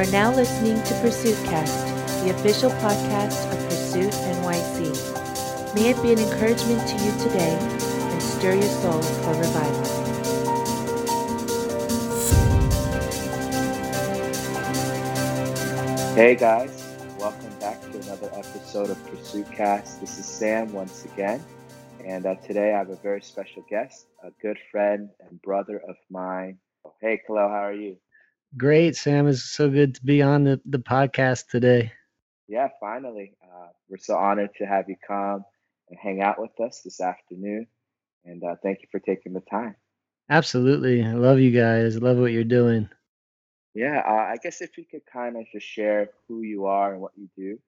are now listening to Pursuit Cast, the official podcast of Pursuit NYC. May it be an encouragement to you today and stir your soul for revival. Hey guys, welcome back to another episode of Pursuit Cast. This is Sam once again, and uh, today I have a very special guest, a good friend and brother of mine. Hey, Khalil, how are you? Great, Sam. It's so good to be on the, the podcast today. Yeah, finally. Uh, we're so honored to have you come and hang out with us this afternoon. And uh, thank you for taking the time. Absolutely. I love you guys. I love what you're doing. Yeah, uh, I guess if you could kind of just share who you are and what you do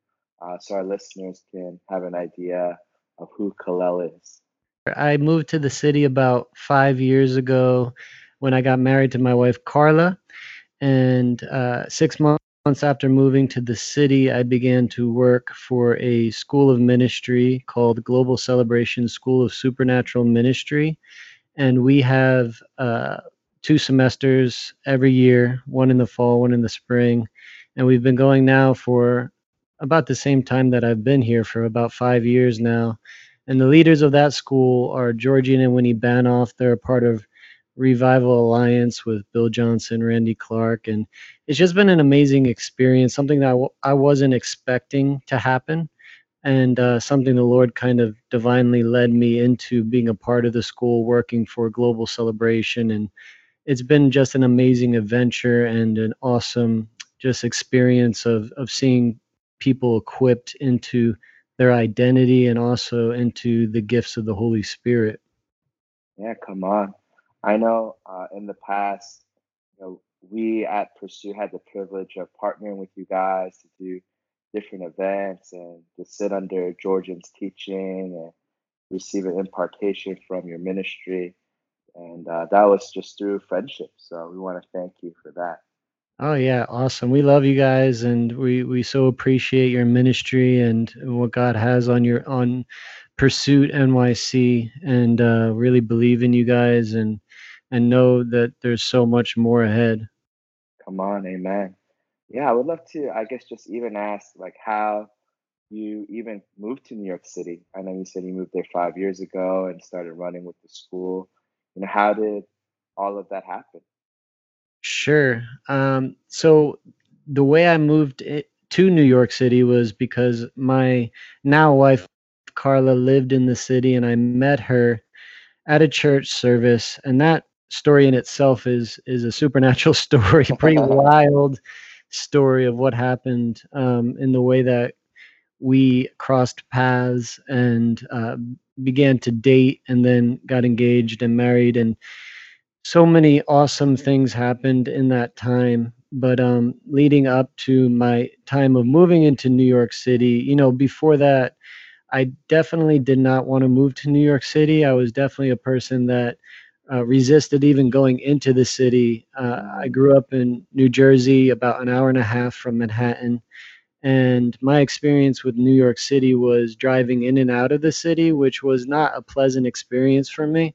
uh, so our listeners can have an idea of who Khalil is. I moved to the city about five years ago when I got married to my wife, Carla. And uh, six months after moving to the city, I began to work for a school of ministry called Global Celebration School of Supernatural Ministry. And we have uh, two semesters every year, one in the fall, one in the spring. And we've been going now for about the same time that I've been here for about five years now. And the leaders of that school are Georgian and Winnie Banov. They're a part of Revival Alliance with Bill Johnson, Randy Clark, and it's just been an amazing experience. Something that I w- I wasn't expecting to happen, and uh, something the Lord kind of divinely led me into being a part of the school, working for Global Celebration, and it's been just an amazing adventure and an awesome just experience of of seeing people equipped into their identity and also into the gifts of the Holy Spirit. Yeah, come on. I know uh, in the past, you know, we at Pursue had the privilege of partnering with you guys to do different events and to sit under Georgian's teaching and receive an impartation from your ministry. And uh, that was just through friendship. So we want to thank you for that. Oh yeah, awesome. We love you guys and we we so appreciate your ministry and what God has on your on Pursuit NYC and uh really believe in you guys and and know that there's so much more ahead. Come on, amen. Yeah, I would love to, I guess, just even ask like how you even moved to New York City. I know you said you moved there five years ago and started running with the school. You know, how did all of that happen? Sure. Um, so the way I moved it to New York City was because my now wife Carla lived in the city and I met her at a church service and that story in itself is is a supernatural story, pretty wild story of what happened um, in the way that we crossed paths and uh, began to date and then got engaged and married and so many awesome things happened in that time. But um, leading up to my time of moving into new york city you know before that i definitely did not want to move to new york city. I was definitely a person that uh, resisted even going into the city. Uh, I grew up in New Jersey, about an hour and a half from Manhattan. And my experience with New York City was driving in and out of the city, which was not a pleasant experience for me.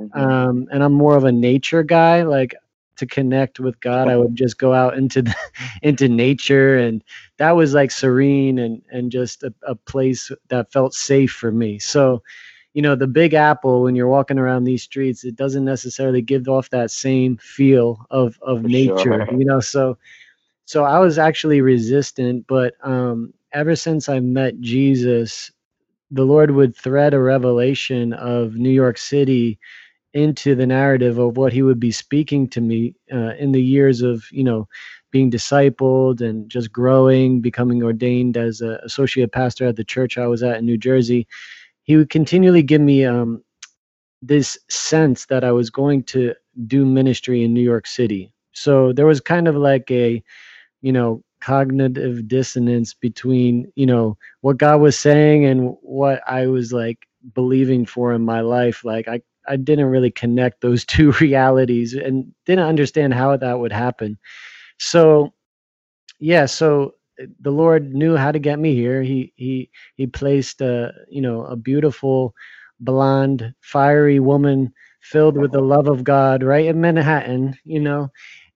Mm-hmm. Um, and I'm more of a nature guy. Like to connect with God, I would just go out into the, into nature, and that was like serene and and just a, a place that felt safe for me. So you know the big apple when you're walking around these streets it doesn't necessarily give off that same feel of of nature sure. you know so so i was actually resistant but um ever since i met jesus the lord would thread a revelation of new york city into the narrative of what he would be speaking to me uh, in the years of you know being discipled and just growing becoming ordained as an associate pastor at the church i was at in new jersey he would continually give me um, this sense that I was going to do ministry in New York City. So there was kind of like a, you know, cognitive dissonance between, you know, what God was saying and what I was like believing for in my life. Like I, I didn't really connect those two realities and didn't understand how that would happen. So, yeah, so the Lord knew how to get me here. He he he placed a you know a beautiful, blonde, fiery woman filled with the love of God right in Manhattan. You know,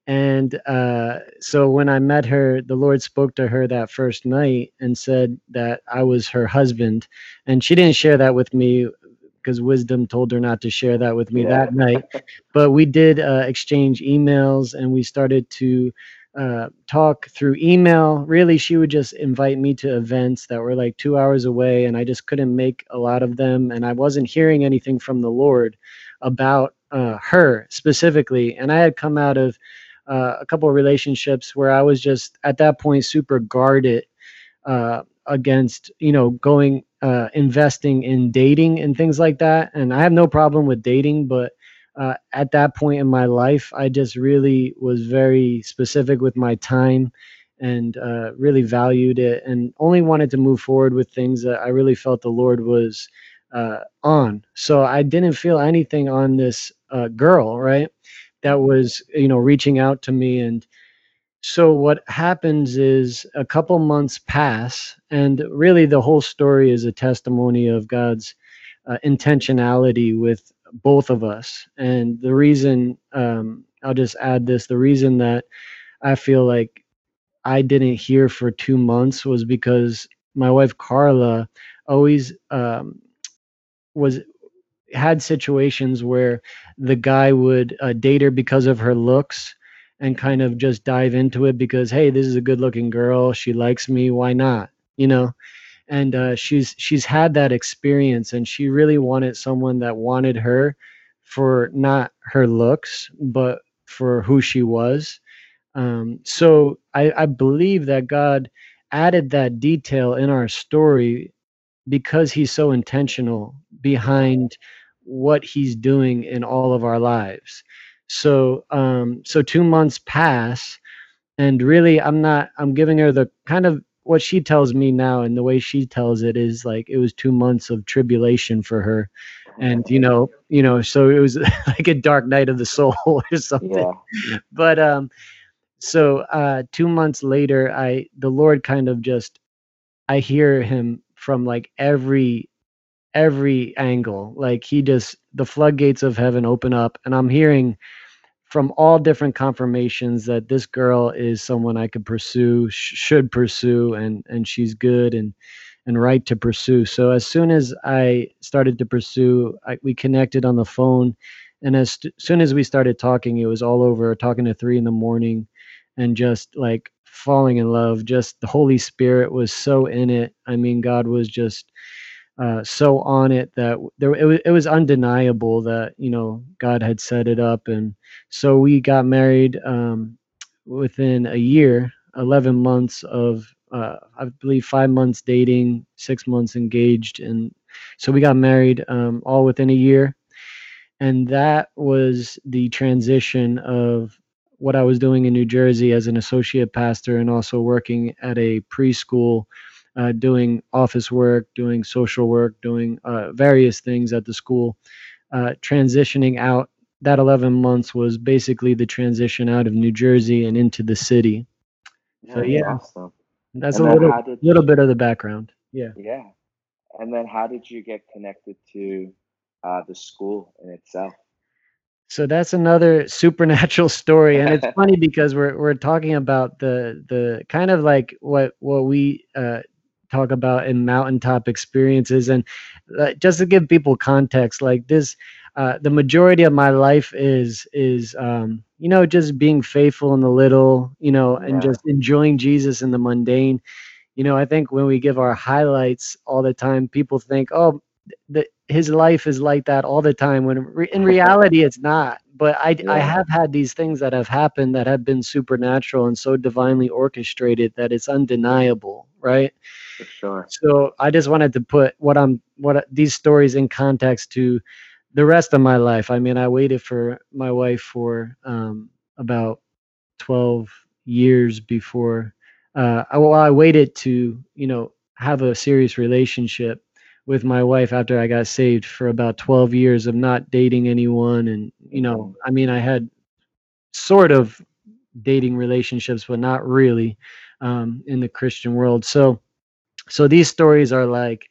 And uh, so when I met her, the Lord spoke to her that first night and said that I was her husband. And she didn't share that with me because wisdom told her not to share that with me yeah. that night. But we did uh, exchange emails and we started to uh, talk through email. Really, she would just invite me to events that were like two hours away, and I just couldn't make a lot of them. And I wasn't hearing anything from the Lord about uh, her specifically. And I had come out of uh, a couple of relationships where I was just at that point super guarded uh, against, you know, going uh, investing in dating and things like that. And I have no problem with dating, but uh, at that point in my life, I just really was very specific with my time and uh, really valued it and only wanted to move forward with things that I really felt the Lord was uh, on. So I didn't feel anything on this uh, girl, right? That was, you know, reaching out to me. And so what happens is a couple months pass, and really the whole story is a testimony of God's uh, intentionality with both of us. And the reason, um, I'll just add this the reason that I feel like I didn't hear for two months was because my wife Carla always um, was had situations where the guy would uh, date her because of her looks and kind of just dive into it because hey this is a good looking girl. She likes me. Why not? You know and uh, she's she's had that experience and she really wanted someone that wanted her for not her looks but for who she was. Um, so I, I believe that god added that detail in our story because he's so intentional behind what he's doing in all of our lives. So um so two months pass and really i'm not i'm giving her the kind of what she tells me now and the way she tells it is like it was two months of tribulation for her. And you know you know so it was like a dark night of the soul or something. Yeah. but um so uh two months later i the lord kind of just i hear him from like every every angle. Like he just the floodgates of heaven open up and i'm hearing from all different confirmations that this girl is someone I could pursue, sh- should pursue, and and she's good and and right to pursue. So as soon as I started to pursue, I, we connected on the phone, and as st- soon as we started talking, it was all over. Talking at three in the morning, and just like falling in love. Just the Holy Spirit was so in it. I mean, God was just uh, so on it that there it was, it was undeniable that you know God had set it up, and so we got married um, within a year, eleven months of uh, I believe five months dating, six months engaged, and so we got married um, all within a year, and that was the transition of what I was doing in New Jersey as an associate pastor and also working at a preschool uh, doing office work, doing social work, doing uh, various things at the school. Uh, transitioning out, that 11 months was basically the transition out of New Jersey and into the city. Yeah, so yeah, awesome. that's and a little little bit of the background. Yeah. Yeah, and then how did you get connected to uh, the school in itself? So that's another supernatural story, and it's funny because we're we're talking about the the kind of like what what we uh, talk about in mountaintop experiences. And uh, just to give people context like this uh, the majority of my life is is um, you know just being faithful in the little you know and just enjoying jesus in the mundane. You know i think when we give our highlights all the time people think oh the, his life is like that all the time when re- in reality it's not. But I, yeah. I have had these things that have happened that have been supernatural and so divinely orchestrated that it's undeniable right? For sure. So i just wanted to put what i'm what these stories in context to the rest of my life. I mean i waited for my wife for um, about 12 years before uh, I, well i waited to you know have a serious relationship with my wife after I got saved for about 12 years of not dating anyone. And, you know, mm-hmm. I mean, I had sort of dating relationships, but not really um, in the Christian world. So, so these stories are like,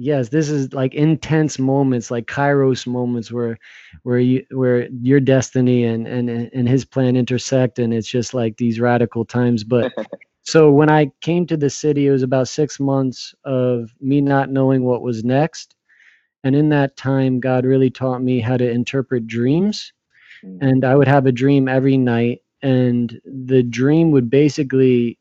yes this is like intense moments like kairos moments where where you where your destiny and and and his plan intersect and it's just like these radical times but so when i came to the city it was about six months of me not knowing what was next and in that time god really taught me how to interpret dreams mm. and i would have a dream every night and the dream would basically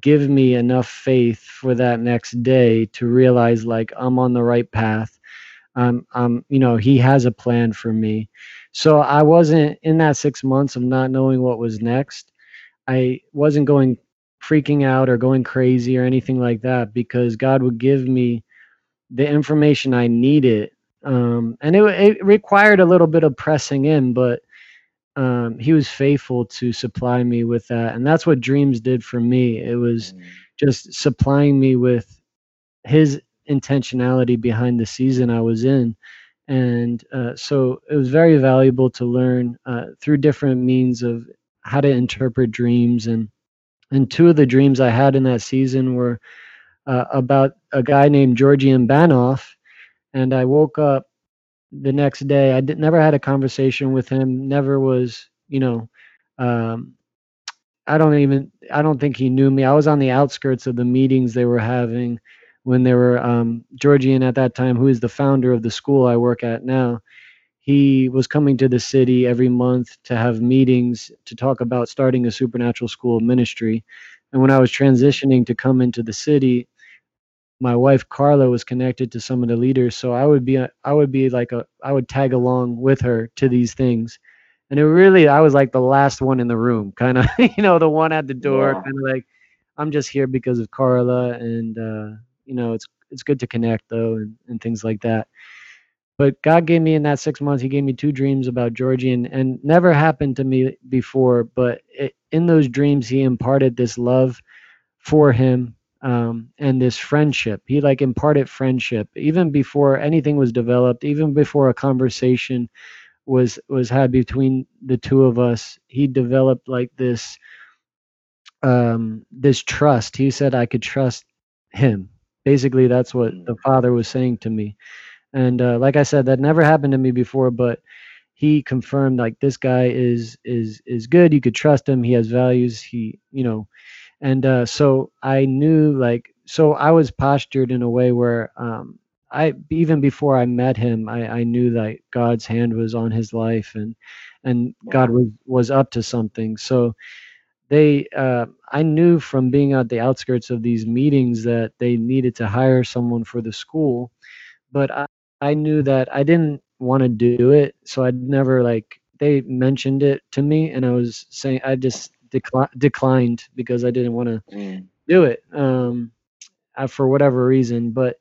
give me enough faith for that next day to realize like I'm on the right path. Um, um, you know, he has a plan for me. So I wasn't in that six months of not knowing what was next. I wasn't going freaking out or going crazy or anything like that because God would give me the information I needed. Um, and it, it required a little bit of pressing in, but um, he was faithful to supply me with that and that's what dreams did for me it was mm. just supplying me with his intentionality behind the season i was in and uh, so it was very valuable to learn uh, through different means of how to interpret dreams and and two of the dreams i had in that season were uh, about a guy named georgian banov and i woke up the next day. I did, never had a conversation with him. Never was, you know, um, I don't even. I don't think he knew me. I was on the outskirts of the meetings they were having when they were um, Georgian at that time, who is the founder of the school I work at now. He was coming to the city every month to have meetings to talk about starting a supernatural school ministry. And when I was transitioning to come into the city, my wife Carla was connected to some of the leaders, so I would be I would be like a I would tag along with her to these things, and it really I was like the last one in the room, kind of you know the one at the door, yeah. kind of like I'm just here because of Carla, and uh, you know it's it's good to connect though, and, and things like that. But God gave me in that six months, He gave me two dreams about Georgie, and, and never happened to me before. But it, in those dreams, He imparted this love for him um, and this friendship. He like imparted friendship even before anything was developed, even before a conversation was was had between the two of us. He developed like this um, this trust. He said I could trust him. Basically, that's what the mm. father was saying to me. And uh, like I said, that never happened to me before, but he confirmed like this guy is is is good. You could trust him. He has values. He you know and uh, so I knew like so I was postured in a way where um, I even before I met him, I, I knew that God's hand was on his life and and God was was up to something. So they uh, I knew from being at the outskirts of these meetings that they needed to hire someone for the school, but I, I knew that I didn't want to do it, so I'd never like they mentioned it to me and I was saying I just decli- declined because I didn't want to mm. do it um, uh, for whatever reason. But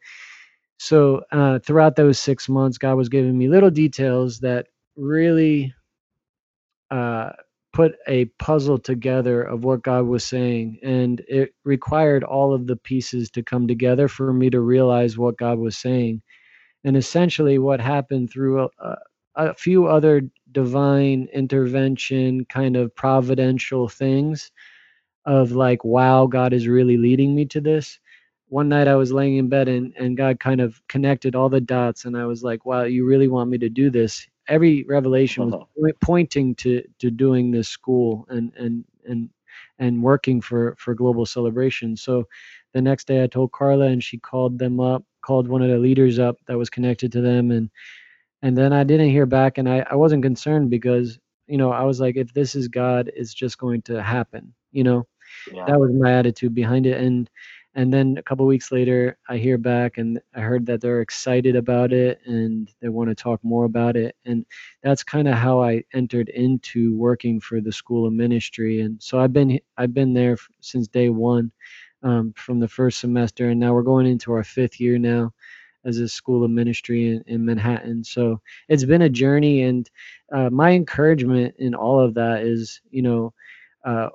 so uh, throughout those six months, God was giving me little details that really uh, put a puzzle together of what God was saying. And it required all of the pieces to come together for me to realize what God was saying. And essentially, what happened through a, a few other divine intervention kind of providential things of like wow god is really leading me to this. One night i was laying in bed and, and god kind of connected all the dots and i was like wow you really want me to do this? Every revelation was uh-huh. pointing to to doing this school and and and and working for for global celebration. So the next day i told carla and she called them up called one of the leaders up that was connected to them and and then I didn't hear back, and I, I wasn't concerned because you know I was like, if this is God, it's just going to happen. You know, yeah. that was my attitude behind it. And and then a couple weeks later, I hear back, and I heard that they're excited about it and they want to talk more about it. And that's kind of how I entered into working for the School of Ministry. And so I've been I've been there since day one, um, from the first semester, and now we're going into our fifth year now as a school of ministry in, in Manhattan. So it's been a journey, and uh, my encouragement in all of that is, you know, uh,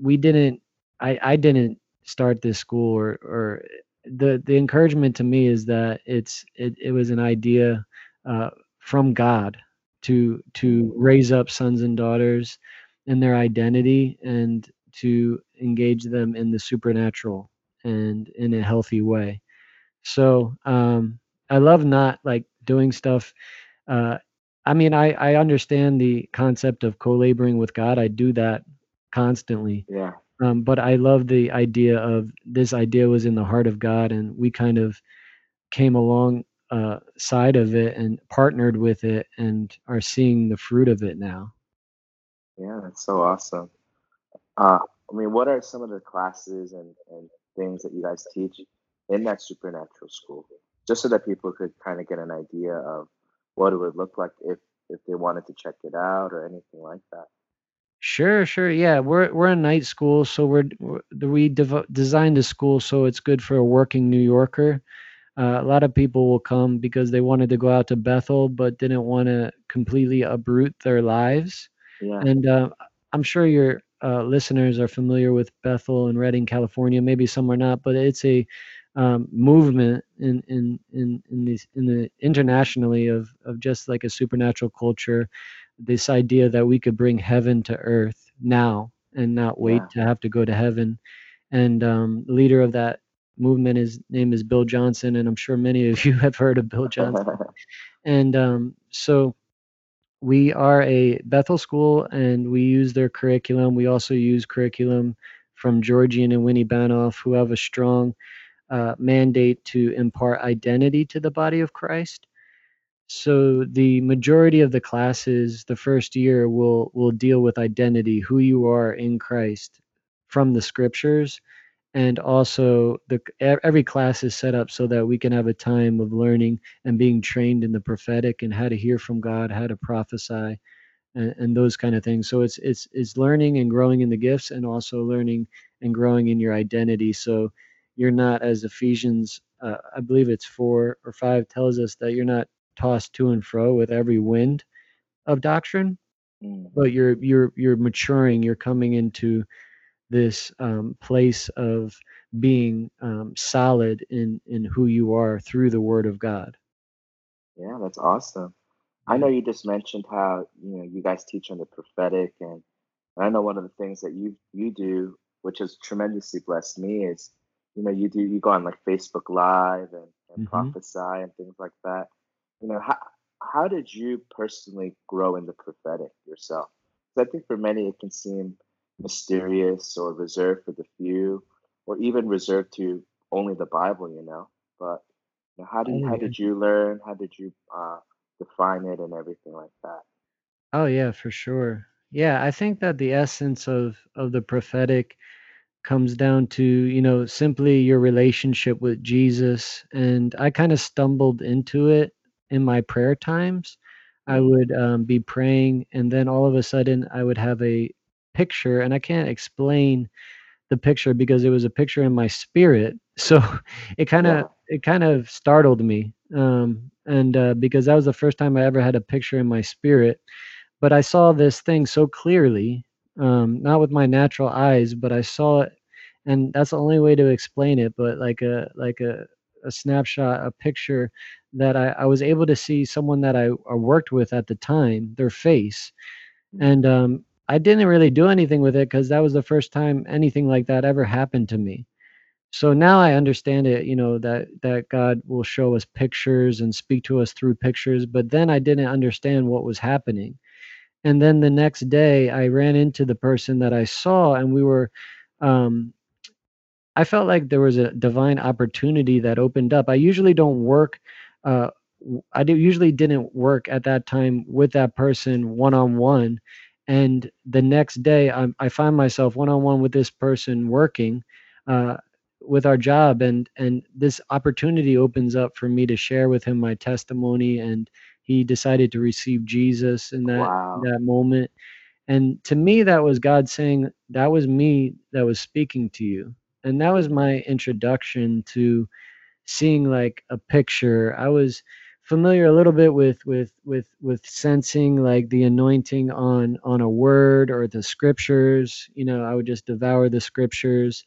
we didn't, I, I didn't start this school, or, or the the encouragement to me is that it's it, it was an idea uh, from God to to raise up sons and daughters in their identity and to engage them in the supernatural and in a healthy way So um, I love not like doing stuff. Uh, I mean, I I understand the concept of co-laboring with God. I do that constantly. Yeah. Um, but I love the idea of this idea was in the heart of God, and we kind of came along uh, side of it and partnered with it, and are seeing the fruit of it now. Yeah, that's so awesome. Uh, I mean, what are some of the classes and, and things that you guys teach in that supernatural school? Just so that people could kind of get an idea of what it would look like if if they wanted to check it out or anything like that. Sure, sure. Yeah, we're we're a night school, so we're, we're we dev- designed the school so it's good for a working New Yorker. Uh, a lot of people will come because they wanted to go out to Bethel, but didn't want to completely uproot their lives. Yeah. And uh, I'm sure your uh, listeners are familiar with Bethel and Redding, California. Maybe some are not, but it's a um, movement in in in in these in the internationally of of just like a supernatural culture. This idea that we could bring heaven to earth now and not wait Yeah. to have to go to heaven. And um, leader of that movement, his name is Bill Johnson, and I'm sure many of you have heard of Bill Johnson. And um, so we are a Bethel school and we use their curriculum. We also use curriculum from Georgian and Winnie Banov, who have a strong uh, mandate to impart identity to the body of Christ. So the majority of the classes the first year will will deal with identity, who you are in Christ from the scriptures and also the every class is set up so that we can have a time of learning and being trained in the prophetic and how to hear from God, how to prophesy, and, and those kind of things. So it's it's it's learning and growing in the gifts, and also learning and growing in your identity. So you're not as Ephesians, uh, I believe it's four or five, tells us that you're not tossed to and fro with every wind of doctrine, Mm, but you're you're you're maturing. You're coming into this um, place of being um, solid in in who you are through the Word of God. yeah, that's awesome. I know you just mentioned how you know you guys teach on the prophetic, and I know one of the things that you you do, which has tremendously blessed me, is you know you do you go on like Facebook Live and, and hmm prophesy and things like that. You know how how did you personally grow in the prophetic yourself? Because I think for many it can seem mysterious or reserved for the few, or even reserved to only the Bible. You know, but you know, how you, Oh how did you learn? How did you uh, define it and everything like that? Oh yeah, for sure. Yeah, I think that the essence of of the prophetic comes down to you know simply your relationship with Jesus, and I kind of stumbled into it in my prayer times. I Mm, would um, be praying, and then all of a sudden I would have a picture, and I can't explain the picture because it was a picture in my spirit. So it kind of yeah. it kind of startled me, um, and uh, because that was the first time I ever had a picture in my spirit. But I saw this thing so clearly, um, not with my natural eyes, but I saw it, and that's the only way to explain it. But like a like a a snapshot, a picture that I, I was able to see someone that I, I worked with at the time, their face, and um, I didn't really do anything with it because that was the first time anything like that ever happened to me. So now I understand it, you know, that that God will show us pictures and speak to us through pictures, but then I didn't understand what was happening. And then the next day I ran into the person that I saw and we were um I felt like there was a divine opportunity that opened up. I usually don't work. Uh, I do, usually didn't work at that time with that person one on one, and the next day I, I find myself one on one with this person working uh, with our job, and and this opportunity opens up for me to share with him my testimony, and he decided to receive Jesus in that wow. that moment and to me, that was God saying, that was me that was speaking to you. And that was my introduction to seeing like a picture. I was familiar a little bit with with with with sensing like the anointing on on a word or the scriptures. You know, I would just devour the scriptures.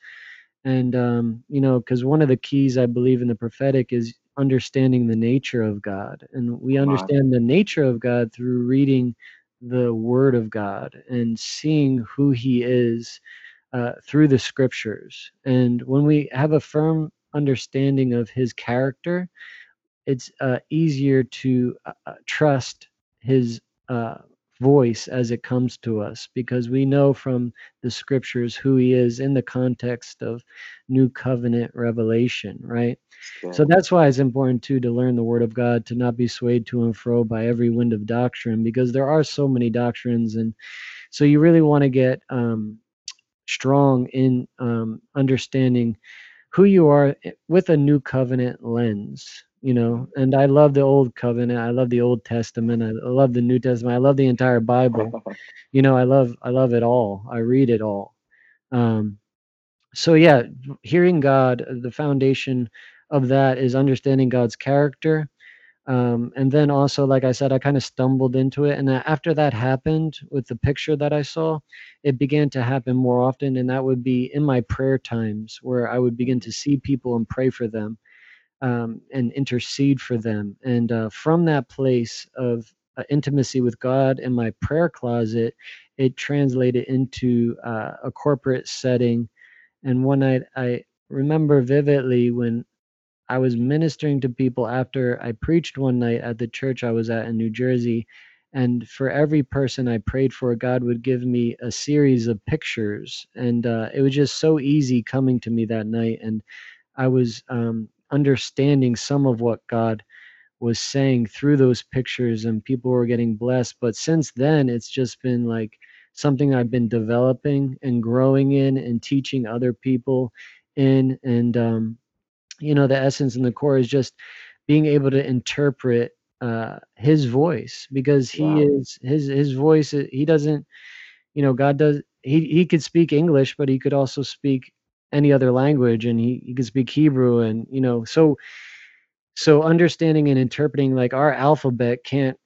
And um, you know, because one of the keys I believe in the prophetic is understanding the nature of God. And we understand the nature of God through reading the word of God and seeing who he is uh, through the scriptures. And when we have a firm understanding of his character, it's uh, easier to uh, uh, trust his uh, voice as it comes to us because we know from the scriptures who he is in the context of new covenant revelation right? So that's why it's important too to learn the word of god to not be swayed to and fro by every wind of doctrine because there are so many doctrines and so you really want to get um, strong in um, understanding who you are eh, with a new covenant lens you know and i love the old covenant i love the old testament i love the new testament i love the entire bible. You know i love i love it all i read it all. Um so yeah hearing god uh, the foundation of that is understanding god's character. Um and then also like i said i kind of stumbled into it and after that happened with the picture that i saw it began to happen more often and that would be in my prayer times where i would begin to see people and pray for them um, and intercede for them. And uh, from that place of uh, intimacy with God in my prayer closet, it translated into uh, a corporate setting. And one night I remember vividly when I was ministering to people after I preached one night at the church I was at in New Jersey. And for every person I prayed for, God would give me a series of pictures. And uh, it was just so easy coming to me that night. And I was um, understanding some of what God was saying through those pictures, and people were getting blessed. But since then, it's just been like something I've been developing and growing in and teaching other people in. And, um, you know, the essence and the core is just being able to interpret uh, his voice because he Wow. is his his voice. He doesn't, you know, God does. He he could speak English, but he could also speak any other language, and he he could speak Hebrew, and you know, so so understanding and interpreting like our alphabet can't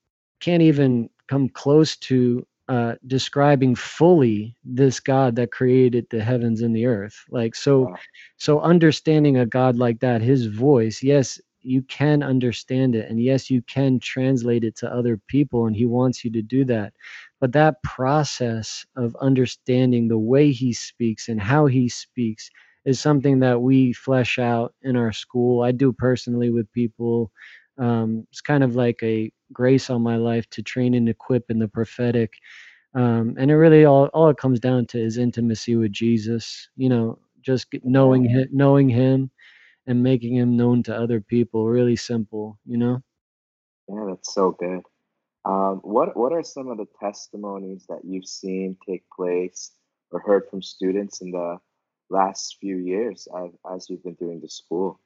can't even come close to uh, describing fully this God that created the heavens and the earth. Like so, Wow. so understanding a God like that, His voice, yes, you can understand it, and yes, you can translate it to other people, and He wants you to do that. But that process of understanding the way He speaks and how He speaks is something that we flesh out in our school. I do personally with people. Um, it's kind of like a grace on my life to train and equip in the prophetic. Um, and it really all, all it comes down to is intimacy with Jesus. You know, just knowing him, knowing him, and making him known to other people. Really simple. You know. Yeah, that's so good. Um, what what are some of the testimonies that you've seen take place or heard from students in the last few years as, as you've been doing the school?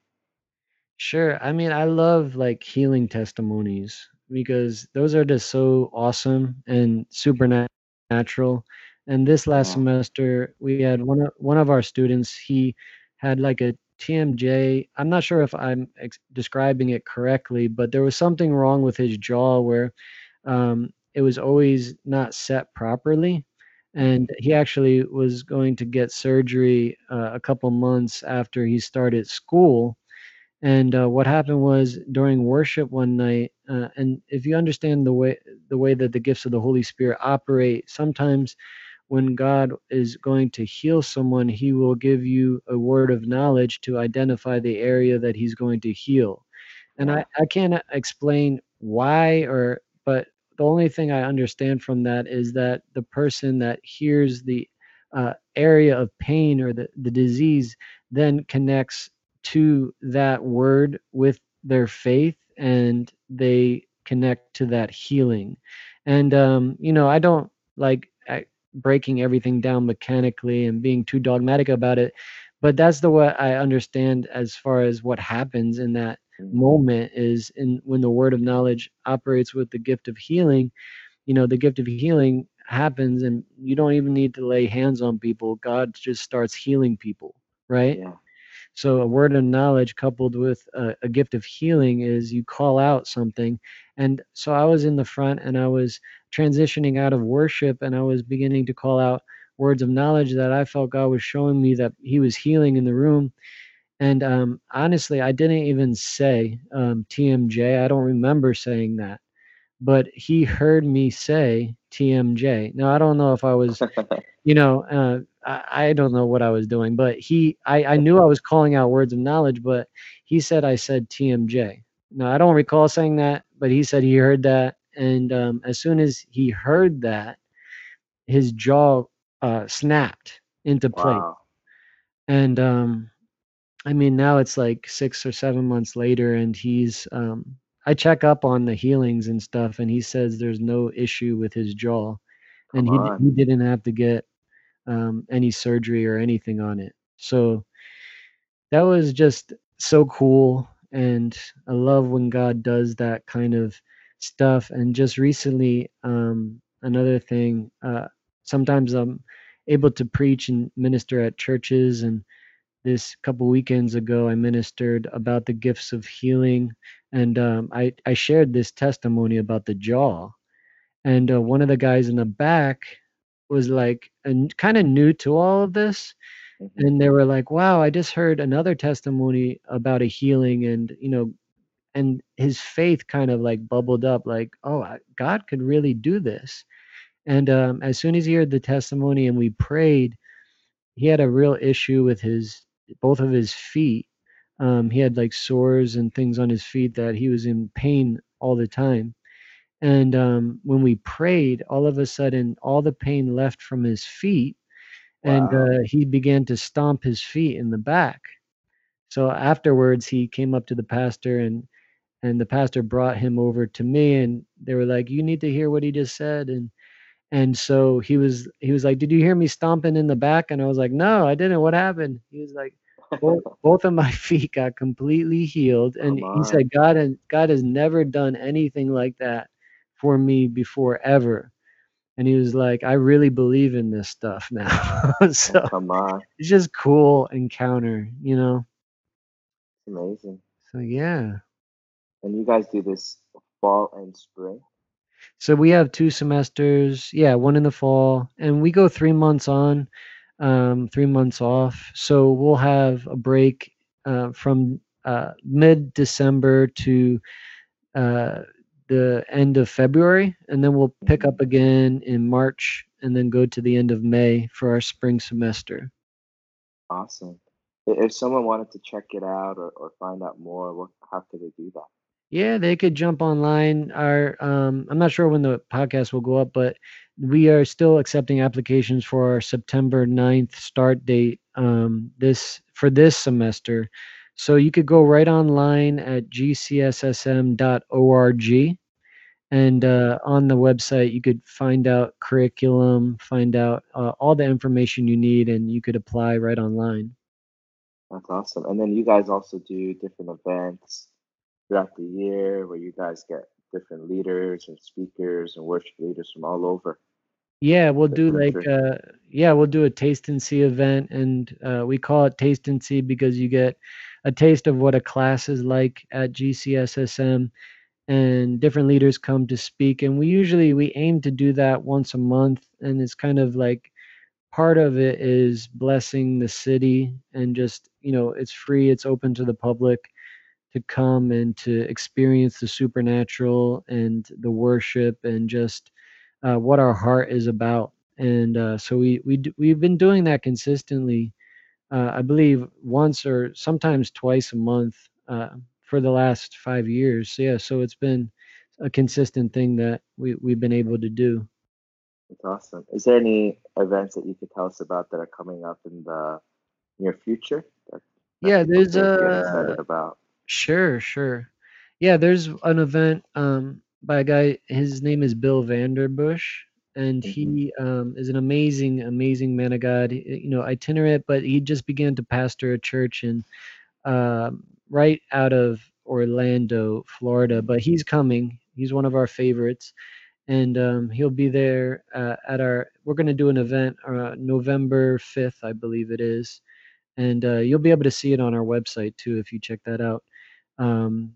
Sure. I mean, I love like healing testimonies because those are just so awesome and supernatural. And this last Yeah. semester, we had one of one of our students. He had like a TMJ. I'm not sure if I'm ex- describing it correctly, but there was something wrong with his jaw where um, it was always not set properly. And he actually was going to get surgery uh, a couple months after he started school and uh, what happened was during worship one night, uh, and if you understand the way the way that the gifts of the Holy Spirit operate, sometimes when God is going to heal someone, He will give you a word of knowledge to identify the area that He's going to heal. And I, I can't explain why or but the only thing I understand from that is that the person that hears the uh, area of pain or the, the disease then connects to that word with their faith and they connect to that healing. And um, you know, I don't like I, breaking everything down mechanically and being too dogmatic about it, but that's the way I understand as far as what happens in that. Moment is in when the word of knowledge operates with the gift of healing you know the gift of healing happens and you don't even need to lay hands on people. God just starts healing people right? Yeah. so a word of knowledge coupled with a, a gift of healing is you call out something. And so i was in the front and i was transitioning out of worship and i was beginning to call out words of knowledge that i felt god was showing me that he was healing in the room and um, honestly, I didn't even say um, TMJ. I don't remember saying that, but he heard me say TMJ. Now I don't know if I was, you know, uh, I, I don't know what I was doing, but he, I, I knew I was calling out words of knowledge, but he said I said TMJ. Now I don't recall saying that, but he said he heard that, and um, as soon as he heard that, his jaw uh, snapped into place. Wow. And um, I mean, now it's like six or seven months later, and he's. Um, I check up on the healings and stuff, and he says there's no issue with his jaw, and he on. he didn't have to get um, any surgery or anything on it. So that was just so cool, and I love when God does that kind of stuff. And just recently, um, another thing. Uh, sometimes I'm able to preach and minister at churches and this couple weekends ago i ministered about the gifts of healing and um, I, I shared this testimony about the jaw and uh, one of the guys in the back was like and kind of new to all of this Mhm. and they were like wow i just heard another testimony about a healing and you know and his faith kind of like bubbled up like oh god could really do this and um, as soon as he heard the testimony and we prayed he had a real issue with his both of his feet. Um, he had like sores and things on his feet that he was in pain all the time. And um, when we prayed, all of a sudden, all the pain left from his feet, and Wow. uh, he began to stomp his feet in the back. So afterwards, he came up to the pastor, and and the pastor brought him over to me, and they were like, "You need to hear what he just said." And and so he was he was like, "Did you hear me stomping in the back?" And I was like, "No, I didn't. What happened?" He was like, "Both, both of my feet got completely healed." Oh and Come he said, "God and God has never done anything like that for me before ever." And he was like, "I really believe in this stuff now." Oh, so Oh, come on. it's just cool encounter, you know. It's amazing. So yeah. And you guys do this fall and spring? So we have two semesters, yeah, one in the fall, and we go three months on, um, three months off. So we'll have a break uh, from uh, mid December to uh, the end of February, and then we'll pick up again in March, and then go to the end of May for our spring semester. Awesome. If someone wanted to check it out or, or find out more, what, how could they do that? Yeah, they could jump online. Our um, I'm not sure when the podcast will go up, but we are still accepting applications for our September 9th start date um, this for this semester. So you could go right online at gcssm.org and uh, on the website you could find out curriculum, find out uh, all the information you need, and you could apply right online. That's awesome. And then you guys also do different events throughout the year where you guys get different leaders and speakers and worship leaders from all over. Yeah, we'll do like uh yeah, we'll do a taste and see event and uh we call it taste and see because you get a taste of what a class is like at GCSSM and different leaders come to speak and we usually we aim to do that once a month and it's kind of like part of it is blessing the city and just, you know, it's free, it's open to the public to come and to experience the supernatural and the worship and just uh, what our heart is about. And uh, so we we d- we've been doing that consistently. Uh, I believe once or sometimes twice a month uh, for the last five years. So yeah, so it's been a consistent thing that we we've been able to do. That's awesome. Is there any events that you could tell us about that are coming up in the near future? That, that Yeah, there's a about. Sure, sure. Yeah, there's an event um, by a guy. His name is Bill Vanderbush, and Mhm. he um, is an amazing, amazing man of God. You know, itinerant, but he just began to pastor a church in um, right out of Orlando, Florida. But he's coming. He's one of our favorites, and um, he'll be there uh, at our. We're going to do an event uh, November fifth, I believe it is, and uh, you'll be able to see it on our website too if you check that out. Um,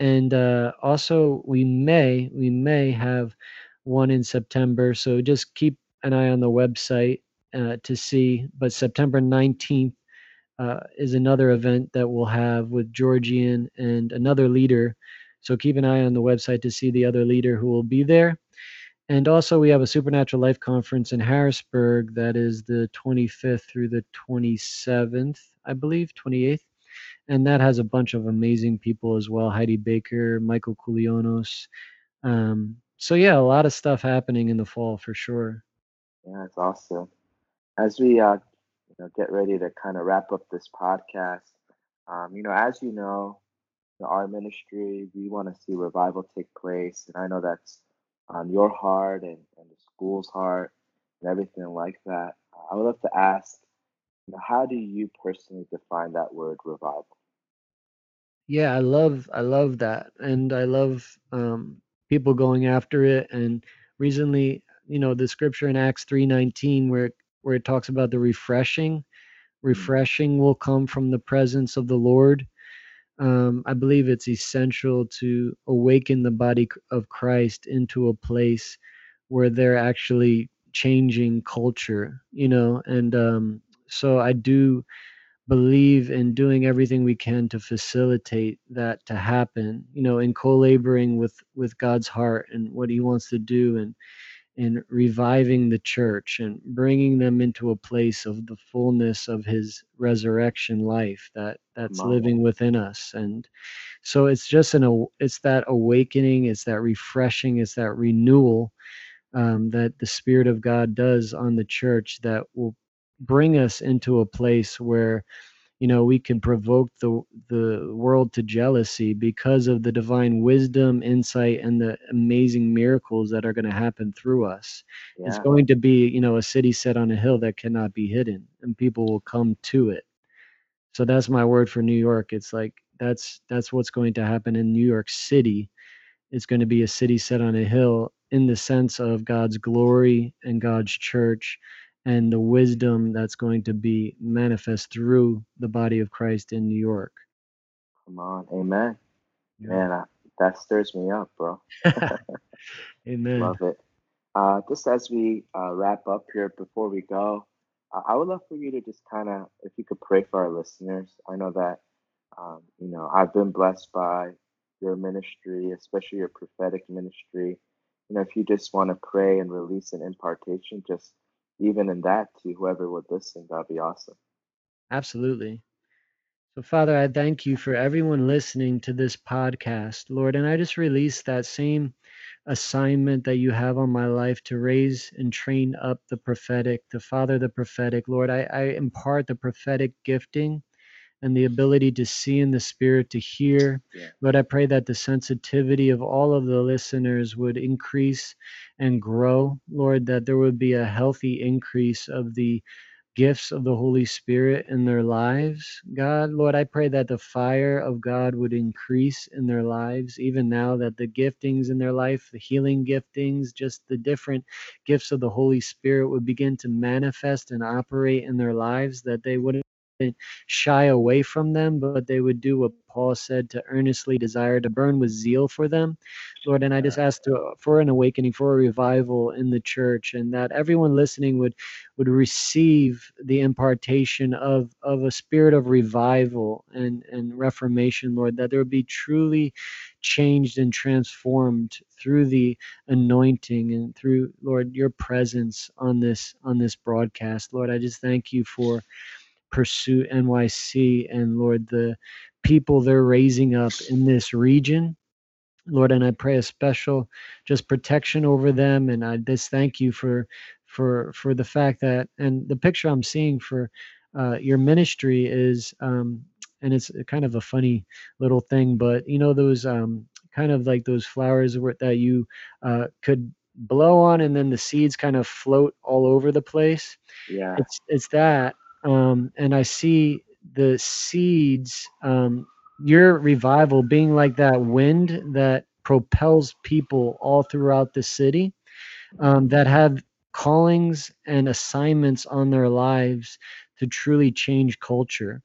and uh, also, we may we may have one in September, so just keep an eye on the website uh, to see. But September nineteenth uh, is another event that we'll have with Georgian and another leader. So keep an eye on the website to see the other leader who will be there. and also we have a supernatural life conference in harrisburg that is the 25th through the 27th i believe 28th and that has a bunch of amazing people as well heidi baker michael koulianos um, so yeah a lot of stuff happening in the fall for sure Yeah, it's awesome. As we uh, you know, get ready to kind of wrap up this podcast, um, you know, as you know, our ministry, we want to see revival take place, and I know that's on your heart and, and the school's heart and everything like that. I would love to ask, know, how do you personally define that word revival? Yeah, I love I love that, and I love um, people going after it. And recently, you know, the scripture in Acts three nineteen, where where it talks about the refreshing, Mm, refreshing will come from the presence of the Lord. Um, I believe it's essential to awaken the body of Christ into a place where they're actually changing culture, you know, and um, so I do believe in doing everything we can to facilitate that to happen you know in co-laboring with with god's heart and what he wants to do and and reviving the church and bringing them into a place of the fullness of his resurrection life that that's living within us. And so it's just an it's that awakening it's that refreshing it's that renewal um, that the spirit of god does on the church that will bring us into a place where you know we can provoke the the world to jealousy because of the divine wisdom insight and the amazing miracles that are going to happen through us. It's going to be you know a city set on a hill that cannot be hidden and people will come to it. So that's my word for new york. It's like that's that's what's going to happen in new york city. It's going to be a city set on a hill in the sense of God's glory and God's church and the wisdom that's going to be manifest through the body of Christ in New York. come on, amen, Yeah. man. I, that stirs me up, bro. Amen. Love it. Uh, just as we uh, wrap up here, before we go, uh, I would love for you to just kind of, if you could pray for our listeners. I know that, um, you know, I've been blessed by your ministry, especially your prophetic ministry. You know, if you just want to pray and release an impartation, just even in that to whoever would listen, that'd be awesome. Absolutely. So, Father, I thank you for everyone listening to this podcast, Lord, and I just release that same assignment that you have on my life to raise and train up the prophetic, to father the prophetic. Lord, I, I impart the prophetic gifting and the ability to see in the spirit, to hear. Yeah, Lord, I pray that the sensitivity of all of the listeners would increase and grow. Lord, that there would be a healthy increase of the gifts of the Holy Spirit in their lives. God, Lord, I pray that the fire of God would increase in their lives, even now that the giftings in their life, the healing giftings, just the different gifts of the Holy Spirit would begin to manifest and operate in their lives, that they wouldn't shy away from them, but they would do what Paul said to earnestly desire to burn with zeal for them. Lord, and I just ask to, for an awakening, for a revival in the church, and that everyone listening would would receive the impartation of of a spirit of revival and and reformation, Lord, that there would be truly changed and transformed through the anointing and through Lord your presence on this on this broadcast. Lord, I just thank you for Pursuit NYC and Lord, the people they're raising up in this region. Lord, and I pray a special just protection over them. And I just thank you for for for the fact that and the picture I'm seeing for uh, your ministry is um, and it's kind of a funny little thing, but you know those um, kind of like those flowers that you uh, could blow on and then the seeds kind of float all over the place yeah. it's it's that, um, and I see the seeds, um, your revival being like that wind that propels people all throughout the city, um, that have callings and assignments on their lives to truly change culture.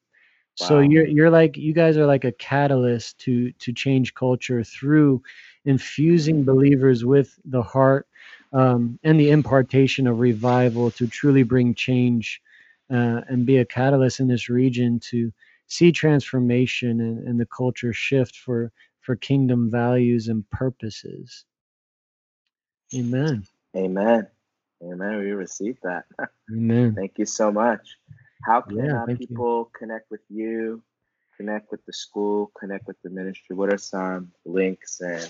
So you're you're like you guys are like a catalyst to to change culture through infusing believers with the heart um, and the impartation of revival to truly bring change uh, and be a catalyst in this region to see transformation and, and the culture shift for for kingdom values and purposes. Amen. Amen. Amen. We received that. Amen. Thank you so much. How can Yeah, thank you. people connect with you, connect with the school, connect with the ministry? What are some links and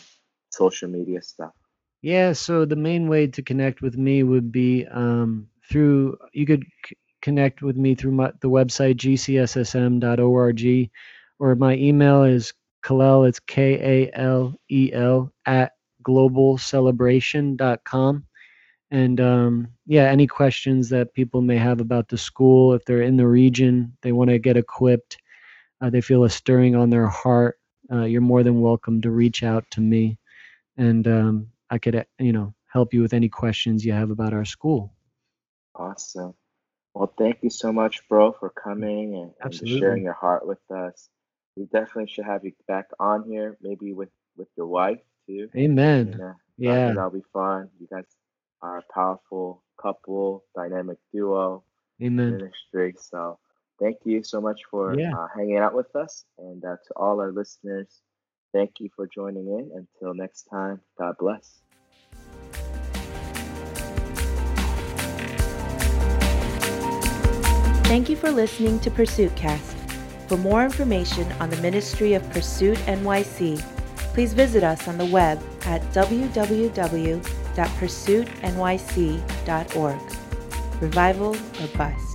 social media stuff? Yeah, so the main way to connect with me would be um, through, you could connect with me through my, the website gcssm.org, or my email is Kalel, it's K A L E L, at globalcelebration.com. And um, yeah, any questions that people may have about the school, if they're in the region, they want to get equipped, uh, they feel a stirring on their heart, uh, you're more than welcome to reach out to me and um, I could, you know, help you with any questions you have about our school. Awesome. Well, thank you so much, bro, for coming and, and just Absolutely. sharing your heart with us. We definitely should have you back on here, maybe with with your wife too. Amen. Uh, Yeah. that'll be fun. You guys are a powerful couple, dynamic duo Amen. ministry. So thank you so much for Yeah. uh, hanging out with us. And uh, to all our listeners, thank you for joining in. Until next time, God bless. Thank you for listening to Pursuit Cast. For more information on the ministry of Pursuit NYC, please visit us on the web at www.pursuitnyc.org. Revival or bust.